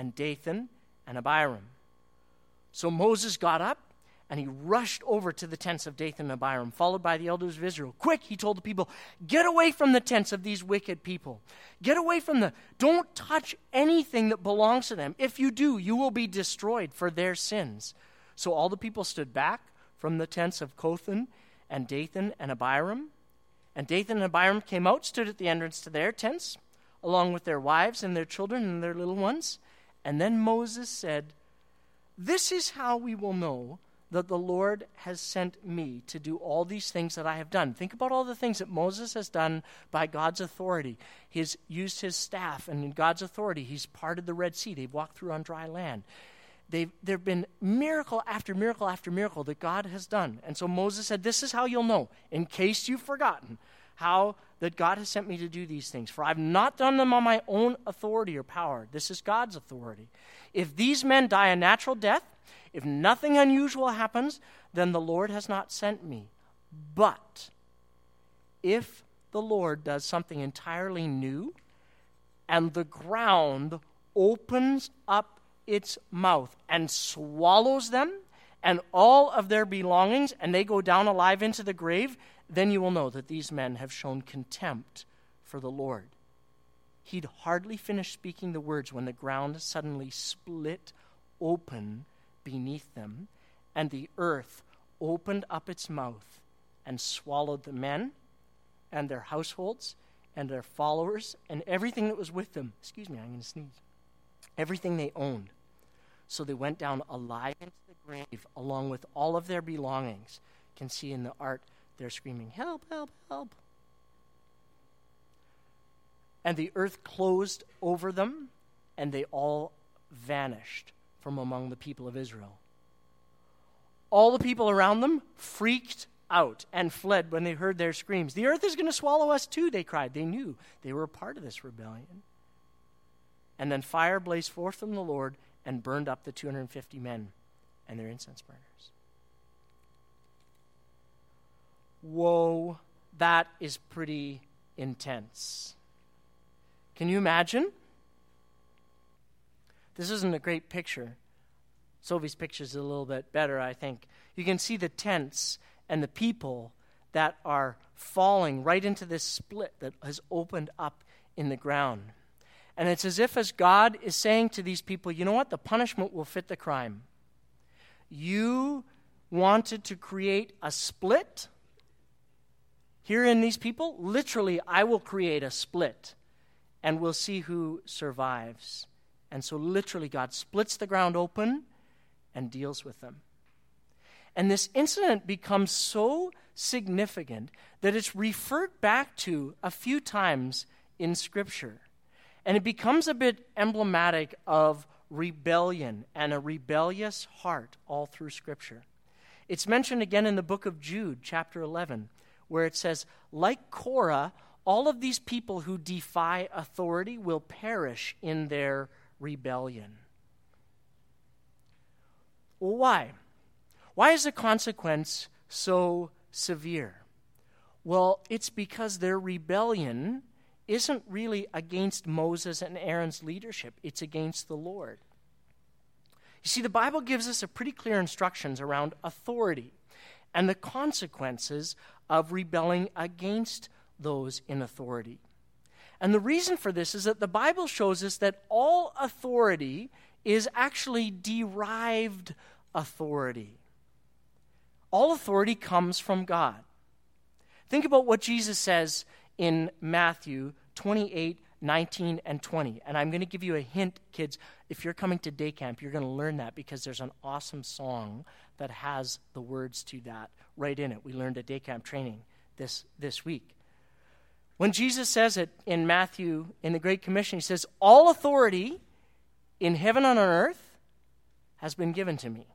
and Dathan and Abiram. So Moses got up and he rushed over to the tents of Dathan and Abiram, followed by the elders of Israel. Quick, he told the people, get away from the tents of these wicked people. Get away from the, don't touch anything that belongs to them. If you do, you will be destroyed for their sins. So all the people stood back from the tents of Kothan and Dathan and Abiram. And Dathan and Abiram came out, stood at the entrance to their tents, along with their wives and their children and their little ones. And then Moses said, This is how we will know that the Lord has sent me to do all these things that I have done. Think about all the things that Moses has done by God's authority. He's used his staff, and in God's authority, he's parted the Red Sea. They've walked through on dry land. there have been miracle after miracle after miracle that God has done. And so Moses said, This is how you'll know, in case you've forgotten, how that God has sent me to do these things. For I've not done them on my own authority or power. This is God's authority. If these men die a natural death, if nothing unusual happens, then the Lord has not sent me. But if the Lord does something entirely new and the ground opens up its mouth and swallows them and all of their belongings and they go down alive into the grave, then you will know that these men have shown contempt for the Lord. He'd hardly finished speaking the words when the ground suddenly split open beneath them, and the earth opened up its mouth and swallowed the men and their households and their followers and everything that was with them. Excuse me, I'm going to sneeze. Everything they owned. So they went down alive into the grave along with all of their belongings. You can see in the art they're screaming, Help, help, help. And the earth closed over them, and they all vanished from among the people of Israel. All the people around them freaked out and fled when they heard their screams. The earth is going to swallow us too, they cried. They knew they were a part of this rebellion. And then fire blazed forth from the Lord and burned up the 250 men and their incense burners. Whoa, that is pretty intense. Can you imagine? This isn't a great picture. Sophie's picture is a little bit better, I think. You can see the tents and the people that are falling right into this split that has opened up in the ground. And it's as if as God is saying to these people, you know what? The punishment will fit the crime. You wanted to create a split here in these people. Literally, I will create a split and we'll see who survives. And so, literally, God splits the ground open and deals with them. And this incident becomes so significant that it's referred back to a few times in Scripture. And it becomes a bit emblematic of rebellion and a rebellious heart all through Scripture. It's mentioned again in the book of Jude, chapter 11, where it says, Like Korah, all of these people who defy authority will perish in their rebellion. Well, why? Why is the consequence so severe? Well, it's because their rebellion isn't really against Moses and Aaron's leadership, it's against the Lord. You see, the Bible gives us a pretty clear instructions around authority and the consequences of rebelling against those in authority. And the reason for this is that the Bible shows us that all authority is actually derived authority. All authority comes from God. Think about what Jesus says in Matthew 28 19 and 20. And I'm going to give you a hint, kids. If you're coming to day camp, you're going to learn that because there's an awesome song that has the words to that right in it. We learned at day camp training this, this week. When Jesus says it in Matthew, in the Great Commission, he says, All authority in heaven and on earth has been given to me.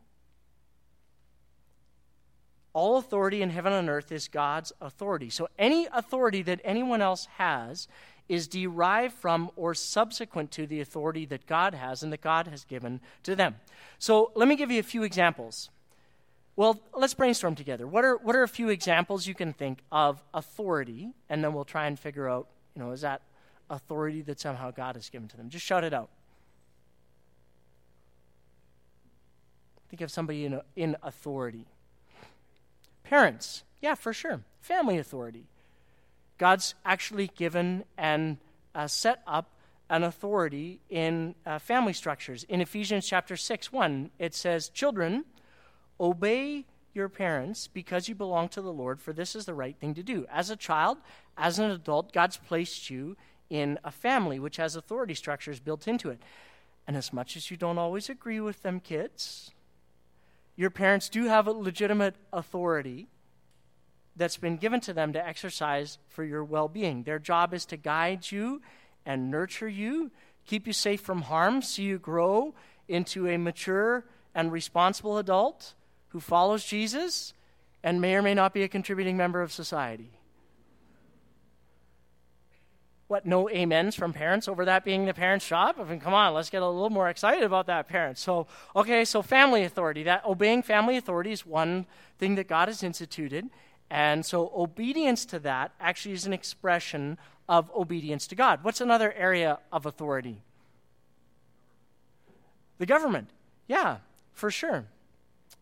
All authority in heaven and earth is God's authority. So any authority that anyone else has is derived from or subsequent to the authority that God has and that God has given to them. So let me give you a few examples. Well, let's brainstorm together. What are, what are a few examples you can think of authority? And then we'll try and figure out, you know, is that authority that somehow God has given to them? Just shout it out. Think of somebody in, in authority. Parents, yeah, for sure. Family authority. God's actually given and uh, set up an authority in uh, family structures. In Ephesians chapter 6, 1, it says, Children, obey your parents because you belong to the Lord, for this is the right thing to do. As a child, as an adult, God's placed you in a family which has authority structures built into it. And as much as you don't always agree with them, kids, your parents do have a legitimate authority that's been given to them to exercise for your well being. Their job is to guide you and nurture you, keep you safe from harm, see you grow into a mature and responsible adult who follows Jesus and may or may not be a contributing member of society. What, no amens from parents over that being the parent's job? I mean, come on, let's get a little more excited about that, parents. So, okay, so family authority. That obeying family authority is one thing that God has instituted. And so obedience to that actually is an expression of obedience to God. What's another area of authority? The government. Yeah, for sure.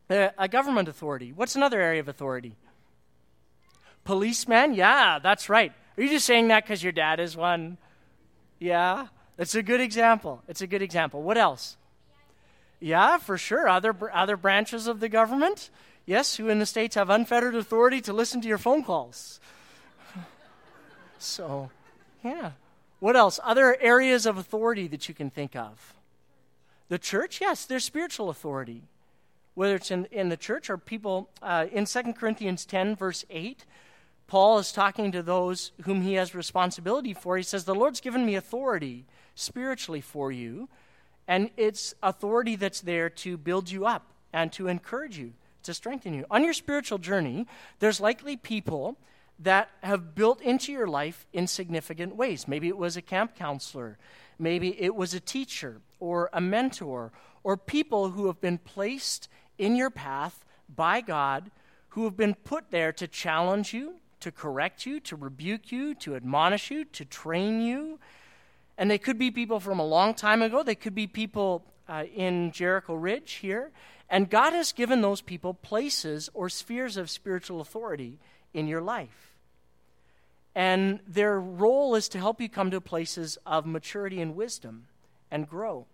Uh, a government authority. What's another area of authority? Policeman. Yeah, that's right. Are you just saying that because your dad is one? Yeah, it's a good example. It's a good example. What else? Yeah, for sure. Other other branches of the government. Yes, who in the states have unfettered authority to listen to your phone calls. So, yeah. What else? Other areas of authority that you can think of? The church, yes, there's spiritual authority. Whether it's in, in the church or people, uh, in 2 Corinthians 10, verse 8, Paul is talking to those whom he has responsibility for. He says, The Lord's given me authority spiritually for you, and it's authority that's there to build you up and to encourage you, to strengthen you. On your spiritual journey, there's likely people that have built into your life in significant ways. Maybe it was a camp counselor, maybe it was a teacher or a mentor, or people who have been placed in your path by God, who have been put there to challenge you, to correct you, to rebuke you, to admonish you, to train you. And they could be people from a long time ago, they could be people uh, in Jericho Ridge here. And God has given those people places or spheres of spiritual authority in your life. And their role is to help you come to places of maturity and wisdom and grow.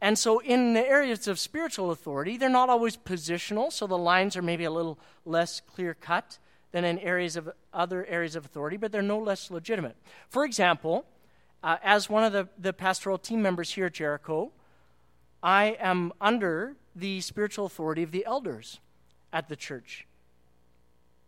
And so, in the areas of spiritual authority, they're not always positional, so the lines are maybe a little less clear cut than in areas of other areas of authority, but they're no less legitimate. For example, uh, as one of the, the pastoral team members here at Jericho, I am under the spiritual authority of the elders at the church.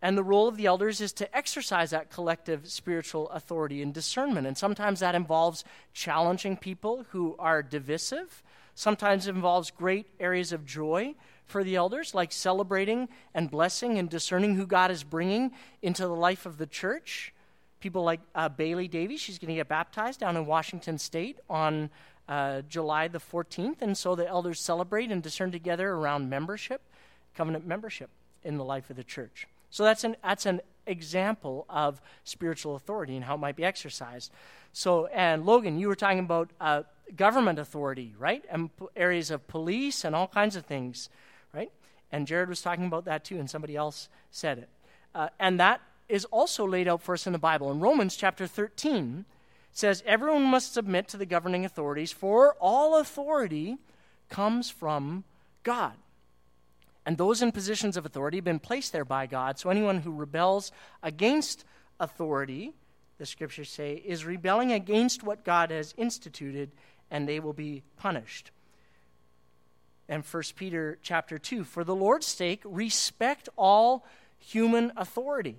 And the role of the elders is to exercise that collective spiritual authority and discernment. And sometimes that involves challenging people who are divisive. Sometimes it involves great areas of joy for the elders, like celebrating and blessing and discerning who God is bringing into the life of the church. People like uh, Bailey Davies, she's going to get baptized down in Washington State on uh, July the 14th. And so the elders celebrate and discern together around membership, covenant membership in the life of the church. So that's an, that's an example of spiritual authority and how it might be exercised. So, and Logan, you were talking about uh, government authority, right? And areas of police and all kinds of things right? And Jared was talking about that too, and somebody else said it. Uh, and that is also laid out for us in the Bible. In Romans chapter 13, says, Everyone must submit to the governing authorities, for all authority comes from God. And those in positions of authority have been placed there by God. So anyone who rebels against authority, the scriptures say, is rebelling against what God has instituted, and they will be punished and 1 Peter chapter 2. For the Lord's sake, respect all human authority.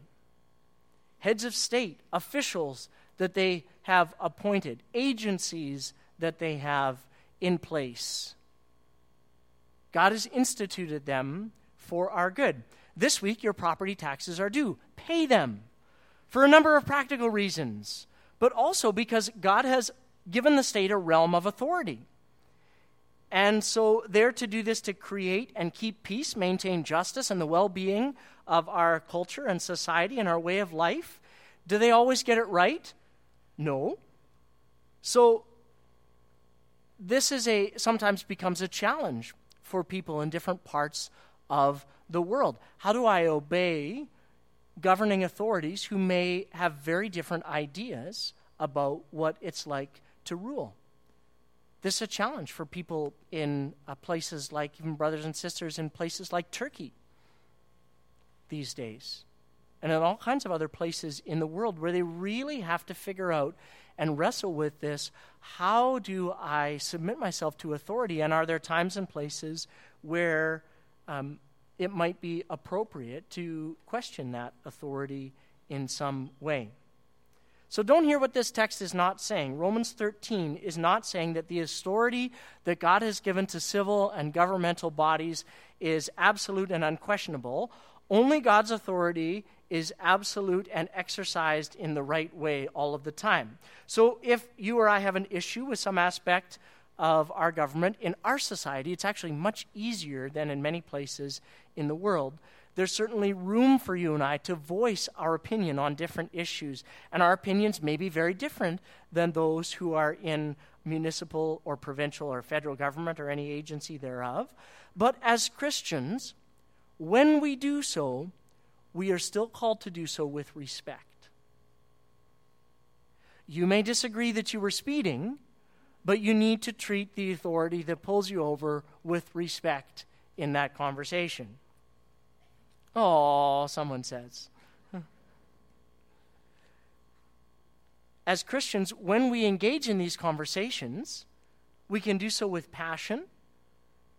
Heads of state, officials that they have appointed, agencies that they have in place. God has instituted them for our good. This week, your property taxes are due. Pay them for a number of practical reasons, but also because God has given the state a realm of authority. And so they're to do this to create and keep peace, maintain justice, and the well being of our culture and society and our way of life. Do they always get it right? No. So this is a sometimes becomes a challenge for people in different parts of the world. How do I obey governing authorities who may have very different ideas about what it's like to rule? This is a challenge for people in uh, places like, even brothers and sisters in places like Turkey these days, and in all kinds of other places in the world where they really have to figure out and wrestle with this how do I submit myself to authority? And are there times and places where um, it might be appropriate to question that authority in some way? So don't hear what this text is not saying. Romans 13 is not saying that the authority that God has given to civil and governmental bodies is absolute and unquestionable. Only God's authority is absolute and exercised in the right way all of the time. So if you or I have an issue with some aspect of our government in our society, it's actually much easier than in many places in the world. There's certainly room for you and I to voice our opinion on different issues, and our opinions may be very different than those who are in municipal or provincial or federal government or any agency thereof. But as Christians, when we do so, we are still called to do so with respect. You may disagree that you were speeding, but you need to treat the authority that pulls you over with respect in that conversation. Oh, someone says. As Christians, when we engage in these conversations, we can do so with passion,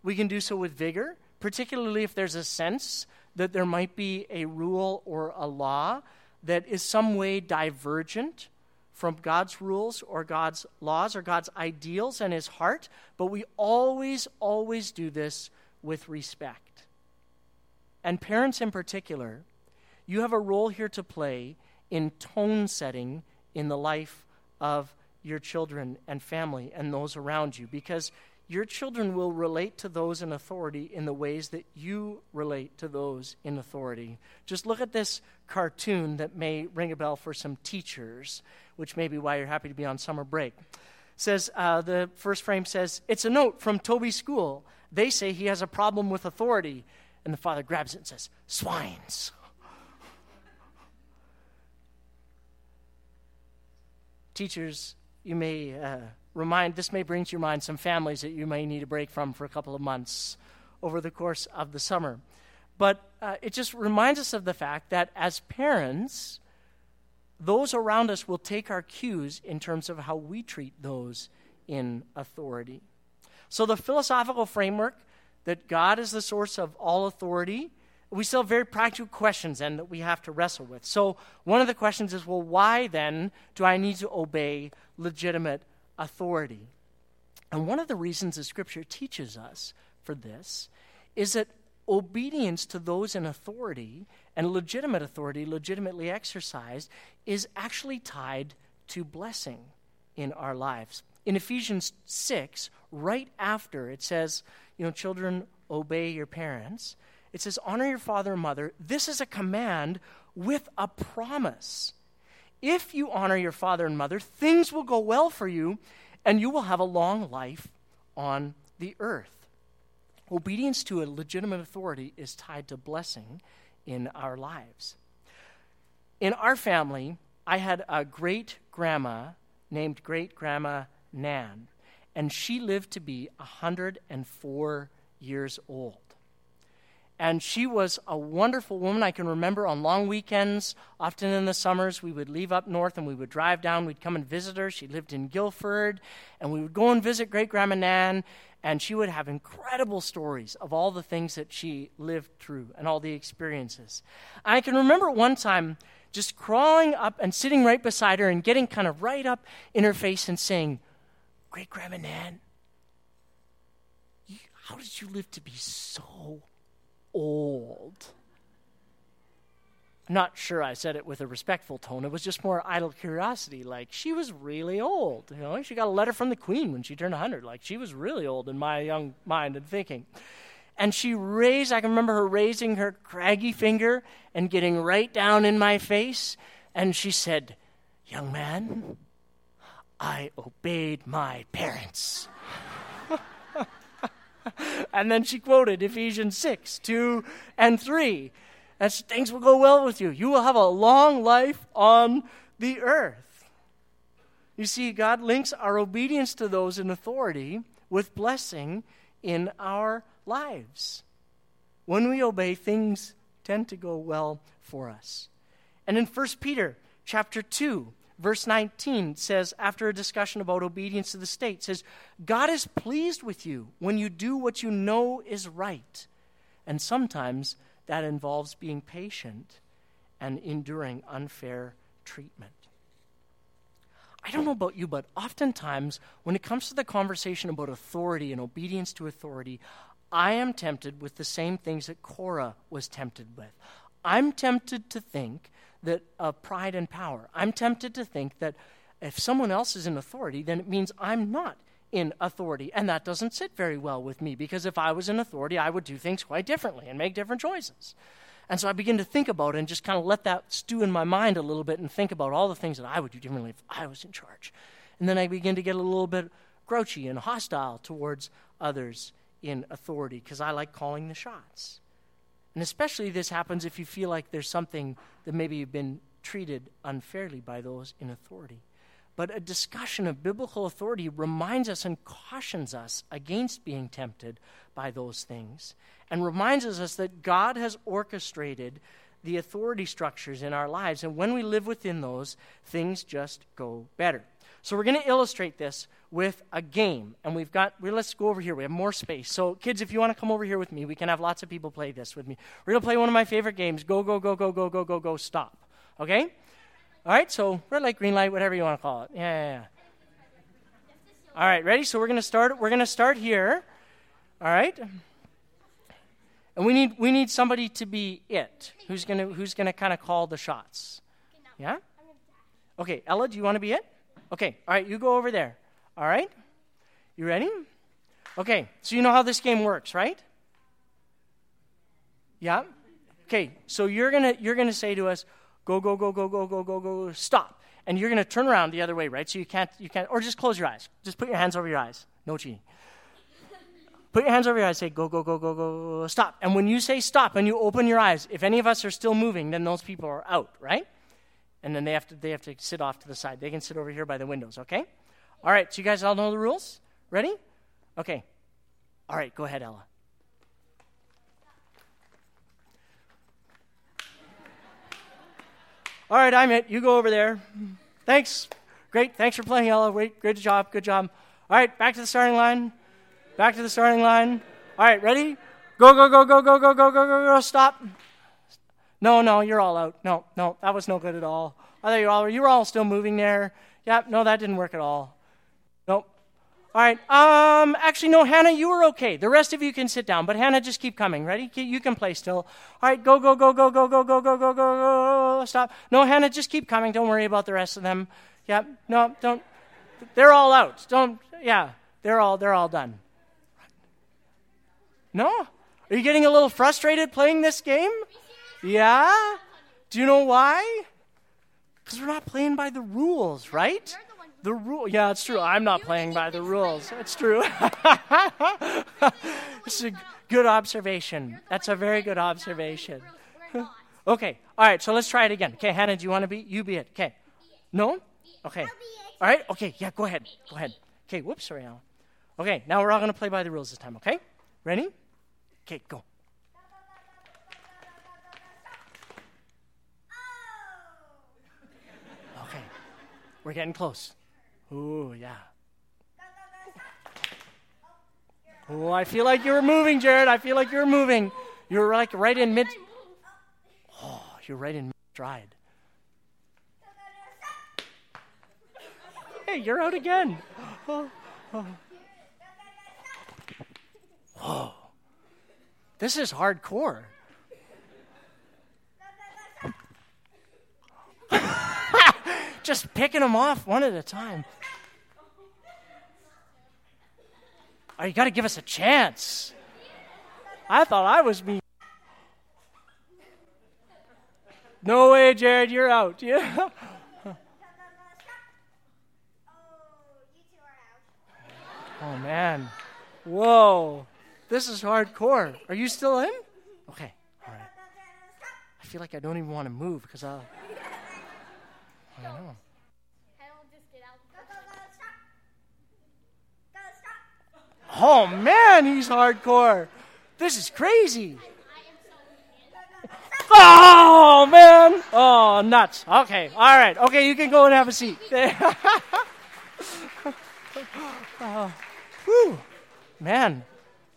we can do so with vigor, particularly if there's a sense that there might be a rule or a law that is some way divergent from God's rules or God's laws or God's ideals and his heart, but we always, always do this with respect. And parents in particular, you have a role here to play in tone setting in the life of your children and family and those around you because your children will relate to those in authority in the ways that you relate to those in authority. Just look at this cartoon that may ring a bell for some teachers, which may be why you're happy to be on summer break. Says uh, the first frame says it's a note from Toby's school. They say he has a problem with authority, and the father grabs it and says, "Swines." Teachers, you may. Uh, remind this may bring to your mind some families that you may need a break from for a couple of months over the course of the summer. But uh, it just reminds us of the fact that as parents, those around us will take our cues in terms of how we treat those in authority. So, the philosophical framework that God is the source of all authority, we still have very practical questions then that we have to wrestle with. So, one of the questions is well, why then do I need to obey legitimate authority. And one of the reasons the scripture teaches us for this is that obedience to those in authority and legitimate authority, legitimately exercised, is actually tied to blessing in our lives. In Ephesians 6, right after it says, you know, children, obey your parents, it says, honor your father and mother. This is a command with a promise. If you honor your father and mother, things will go well for you, and you will have a long life on the earth. Obedience to a legitimate authority is tied to blessing in our lives. In our family, I had a great grandma named Great Grandma Nan, and she lived to be 104 years old. And she was a wonderful woman. I can remember on long weekends, often in the summers, we would leave up north and we would drive down. We'd come and visit her. She lived in Guilford. And we would go and visit great grandma Nan. And she would have incredible stories of all the things that she lived through and all the experiences. I can remember one time just crawling up and sitting right beside her and getting kind of right up in her face and saying, Great grandma Nan, how did you live to be so old. I'm not sure I said it with a respectful tone. It was just more idle curiosity. Like, she was really old. You know, she got a letter from the Queen when she turned 100. Like, she was really old in my young mind and thinking. And she raised, I can remember her raising her craggy finger and getting right down in my face. And she said, Young man, I obeyed my parents. And then she quoted Ephesians 6 2 and 3. And things will go well with you. You will have a long life on the earth. You see, God links our obedience to those in authority with blessing in our lives. When we obey, things tend to go well for us. And in 1 Peter chapter 2, verse 19 says, after a discussion about obedience to the state, says, God is pleased with you when you do what you know is right. And sometimes that involves being patient and enduring unfair treatment. I don't know about you, but oftentimes when it comes to the conversation about authority and obedience to authority, I am tempted with the same things that Korah was tempted with. I'm tempted to think that uh, pride and power. I'm tempted to think that if someone else is in authority, then it means I'm not in authority. And that doesn't sit very well with me because if I was in authority, I would do things quite differently and make different choices. And so I begin to think about it and just kind of let that stew in my mind a little bit and think about all the things that I would do differently if I was in charge. And then I begin to get a little bit grouchy and hostile towards others in authority because I like calling the shots. And especially this happens if you feel like there's something that maybe you've been treated unfairly by those in authority. But a discussion of biblical authority reminds us and cautions us against being tempted by those things and reminds us that God has orchestrated the authority structures in our lives. And when we live within those, things just go better. So we're going to illustrate this with a game. And we've got, well, let's go over here. We have more space. So, kids, if you want to come over here with me, we can have lots of people play this with me. We're going to play one of my favorite games go, go, go, go, go, go, go, go, stop. Okay? All right, so red light, green light, whatever you want to call it. Yeah, yeah, yeah. All right, ready? So we're going to start we're going to start here. All right? And we need we need somebody to be it. Who's going to who's going to kind of call the shots? Yeah? Okay, Ella, do you want to be it? Okay, all right, you go over there. All right? You ready? Okay, so you know how this game works, right? Yeah? Okay, so you're to you're to say to us, go go go go go go go go stop. And you're to turn around the other way, right? So you can't you can't or just close your eyes. Just put your hands over your eyes. No cheating. Put your hands over your eyes, say go go go go go stop. And when you say stop and you open your eyes, if any of us are still moving, then those people are out, right? And then they have to they have to sit off to the side. They can sit over here by the windows, okay? All right, so you guys all know the rules? Ready? Okay. All right, go ahead, Ella. All right, I'm it. You go over there. Thanks. Great. Thanks for playing, Ella. Wait, great job. Good job. All right, back to the starting line. Back to the starting line. All right, ready? Go, go, go, go, go, go, go, go, go, go. Stop. No, no, you're all out. No, no, that was no good at all. I thought you were all, you were all still moving there. Yep, yeah, no, that didn't work at all. Nope. All right. Um, actually, no, Hannah, you were okay. The rest of you can sit down, but Hannah, just keep coming. Ready? You can play still. All right, go, go, go, go, go, go, go, go, go, go, go. Stop. No, Hannah, just keep coming. Don't worry about the rest of them. Yep. No, don't. They're all out. Don't. Yeah, they're all they're all done. No? Are you getting a little frustrated playing this game? Yeah? Do you know why? Because we're not playing by the rules, right? The rule, yeah, it's true. I'm not playing by the rules. It's true. it's a good observation. That's a very good observation. okay, all right. So let's try it again. Okay, Hannah, do you want to be? You be it. Okay. No. Okay. All right. Okay. Yeah. Go ahead. Go ahead. Okay. Whoops. Sorry, Alan. Okay. Now we're all going to play by the rules this time. Okay. Ready? Okay. Go. We're getting close. Ooh, yeah. Oh, I feel like you're moving, Jared. I feel like you're moving. You're like right in mid. Oh, you're right in stride. Hey, you're out again. Oh, oh. Whoa. This is hardcore. Just picking them off one at a time. Oh, you got to give us a chance. I thought I was being. No way, Jared, you're out. Yeah. oh, man. Whoa. This is hardcore. Are you still in? Okay, all right. I feel like I don't even want to move because I'll. I know. Oh man, he's hardcore. This is crazy. Oh man. Oh nuts. Okay. All right. Okay, you can go and have a seat. uh, whew. Man,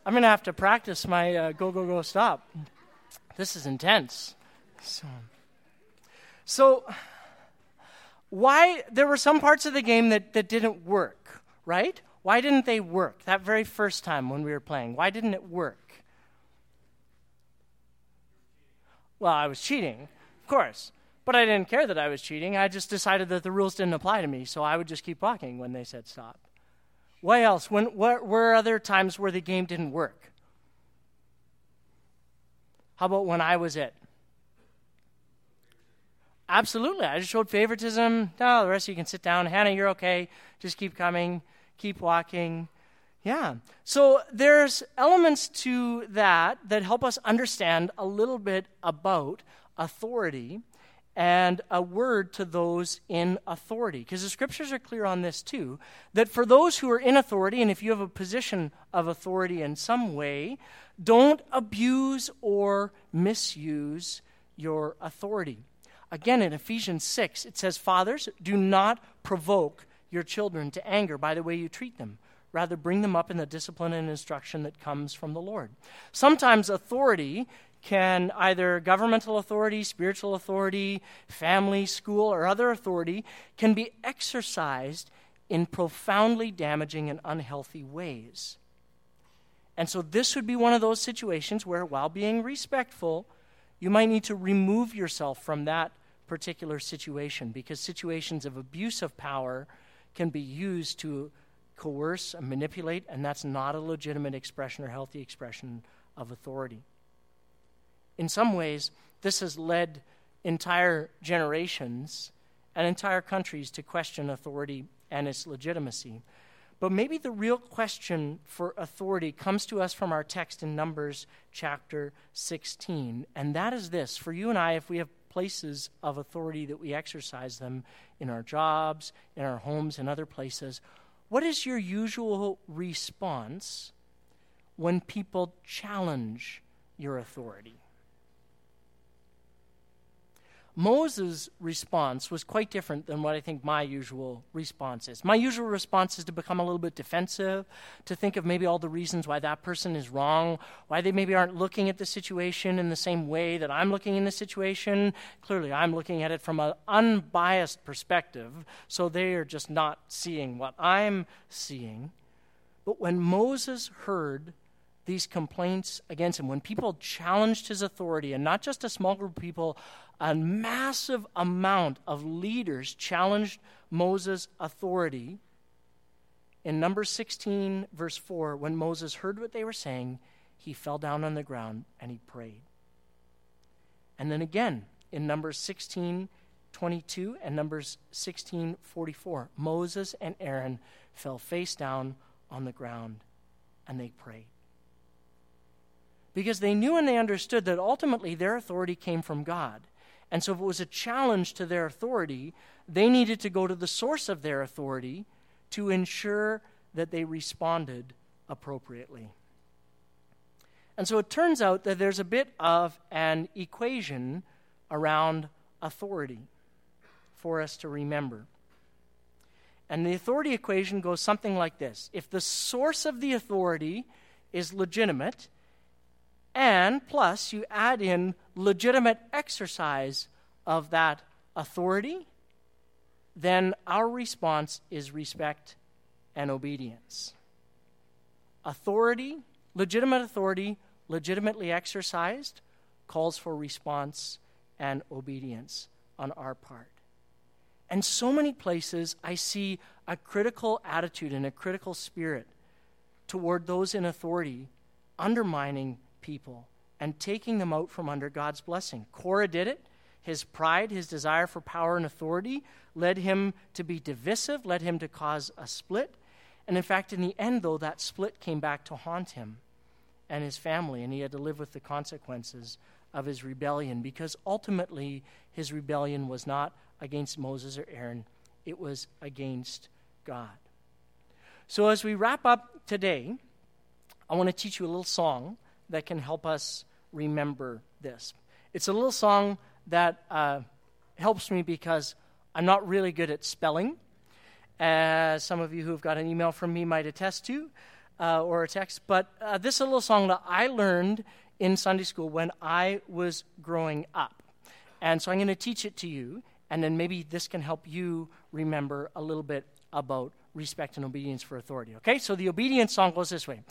I'm gonna have to practice my uh, go go go stop. This is intense. So, so why there were some parts of the game that, that didn't work, right? Why didn't they work that very first time when we were playing? Why didn't it work? Well, I was cheating, of course. But I didn't care that I was cheating. I just decided that the rules didn't apply to me, so I would just keep walking when they said stop. What else? When, what were other times where the game didn't work? How about when I was it? Absolutely. I just showed favoritism. No, the rest of you can sit down. Hannah, you're okay. Just keep coming keep walking. Yeah. So there's elements to that that help us understand a little bit about authority and a word to those in authority. Because the scriptures are clear on this too that for those who are in authority, and if you have a position of authority in some way, don't abuse or misuse your authority. Again, in Ephesians 6, it says, Fathers, do not provoke your children to anger by the way you treat them. Rather, bring them up in the discipline and instruction that comes from the Lord. Sometimes authority can either governmental authority, spiritual authority, family, school, or other authority can be exercised in profoundly damaging and unhealthy ways. And so, this would be one of those situations where, while being respectful, you might need to remove yourself from that particular situation because situations of abuse of power can be used to coerce and manipulate, and that's not a legitimate expression or healthy expression of authority. In some ways, this has led entire generations and entire countries to question authority and its legitimacy. But maybe the real question for authority comes to us from our text in Numbers chapter 16. And that is this for you and I, if we have places of authority that we exercise them in our jobs, in our homes, and other places. What is your usual response when people challenge your authority? Moses' response was quite different than what I think my usual response is. My usual response is to become a little bit defensive, to think of maybe all the reasons why that person is wrong, why they maybe aren't looking at the situation in the same way that I'm looking in the situation. Clearly, I'm looking at it from an unbiased perspective, so they are just not seeing what I'm seeing. But when Moses heard these complaints against him, when people challenged his authority, and not just a small group of people, a massive amount of leaders challenged Moses' authority. In number 16, verse 4, when Moses heard what they were saying, he fell down on the ground and he prayed. And then again, in Numbers 16, 22 and Numbers 16, 44, Moses and Aaron fell face down on the ground and they prayed. Because they knew and they understood that ultimately their authority came from God. And so, if it was a challenge to their authority, they needed to go to the source of their authority to ensure that they responded appropriately. And so it turns out that there's a bit of an equation around authority for us to remember. And the authority equation goes something like this If the source of the authority is legitimate, and plus you add in legitimate exercise of that authority, then our response is respect and obedience. Authority, legitimate authority, legitimately exercised, calls for response and obedience on our part. And so many places I see a critical attitude and a critical spirit toward those in authority undermining people and taking them out from under God's blessing. Korah did it. His pride, his desire for power and authority led him to be divisive, led him to cause a split. And in fact, in the end, though, that split came back to haunt him. and his family, and he had to live with the consequences of his rebellion because ultimately his rebellion was not against Moses or Aaron, it was against God. So, as we wrap up today, I want to teach you a little song that can help us remember this. It's a little song that uh, helps me because I'm not really good at spelling, as some of you who've got an email from me might attest to, uh, or a text. But uh, this is a little song that I learned in Sunday school when I was growing up. And so I'm going to teach it to you, and then maybe this can help you remember a little bit about respect and obedience for authority. Okay, so the obedience song goes this way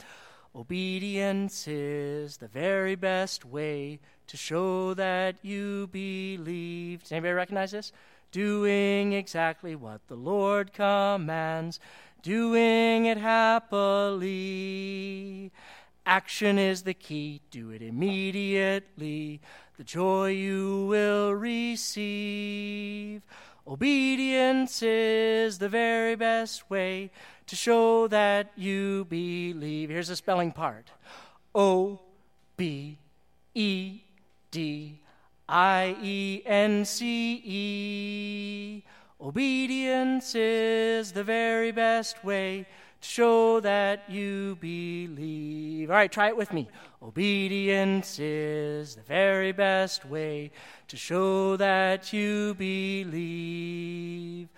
Obedience is the very best way to show that you believe. Does anybody recognize this? Doing exactly what the Lord commands, doing it happily. Action is the key, do it immediately. The joy you will receive. Obedience is the very best way to show that you believe. Here's the spelling part O B E D I E N C E. Obedience is the very best way to show that you believe. All right, try it with me. Obedience is the very best way to show that you believe.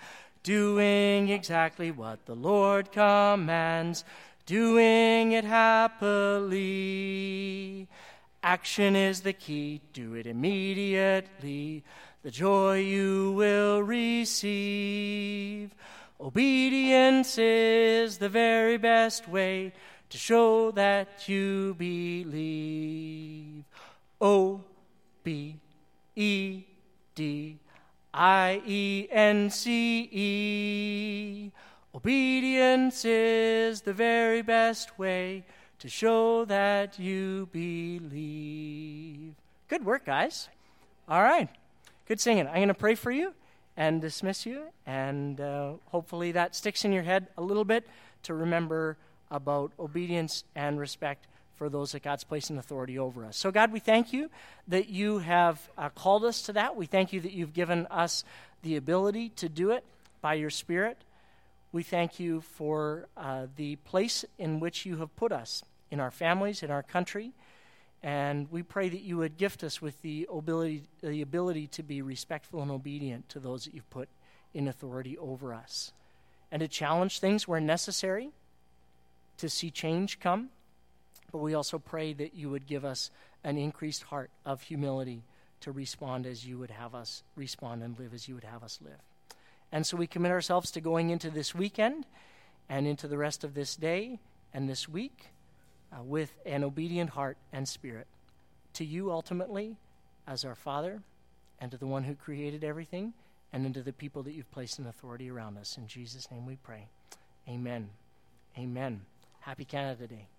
Doing exactly what the Lord commands, doing it happily. Action is the key, do it immediately. The joy you will receive. Obedience is the very best way to show that you believe. O B E D I E N C E. Obedience is the very best way to show that you believe. Good work, guys. All right. Good singing. I'm going to pray for you and dismiss you. And uh, hopefully that sticks in your head a little bit to remember about obedience and respect for those that God's placed in authority over us. So, God, we thank you that you have uh, called us to that. We thank you that you've given us the ability to do it by your Spirit. We thank you for uh, the place in which you have put us in our families, in our country. And we pray that you would gift us with the ability, the ability to be respectful and obedient to those that you've put in authority over us. And to challenge things where necessary, to see change come. But we also pray that you would give us an increased heart of humility to respond as you would have us respond and live as you would have us live. And so we commit ourselves to going into this weekend and into the rest of this day and this week uh, with an obedient heart and spirit to you ultimately as our Father and to the one who created everything and into the people that you've placed in authority around us. In Jesus' name we pray. Amen. Amen. Happy Canada Day.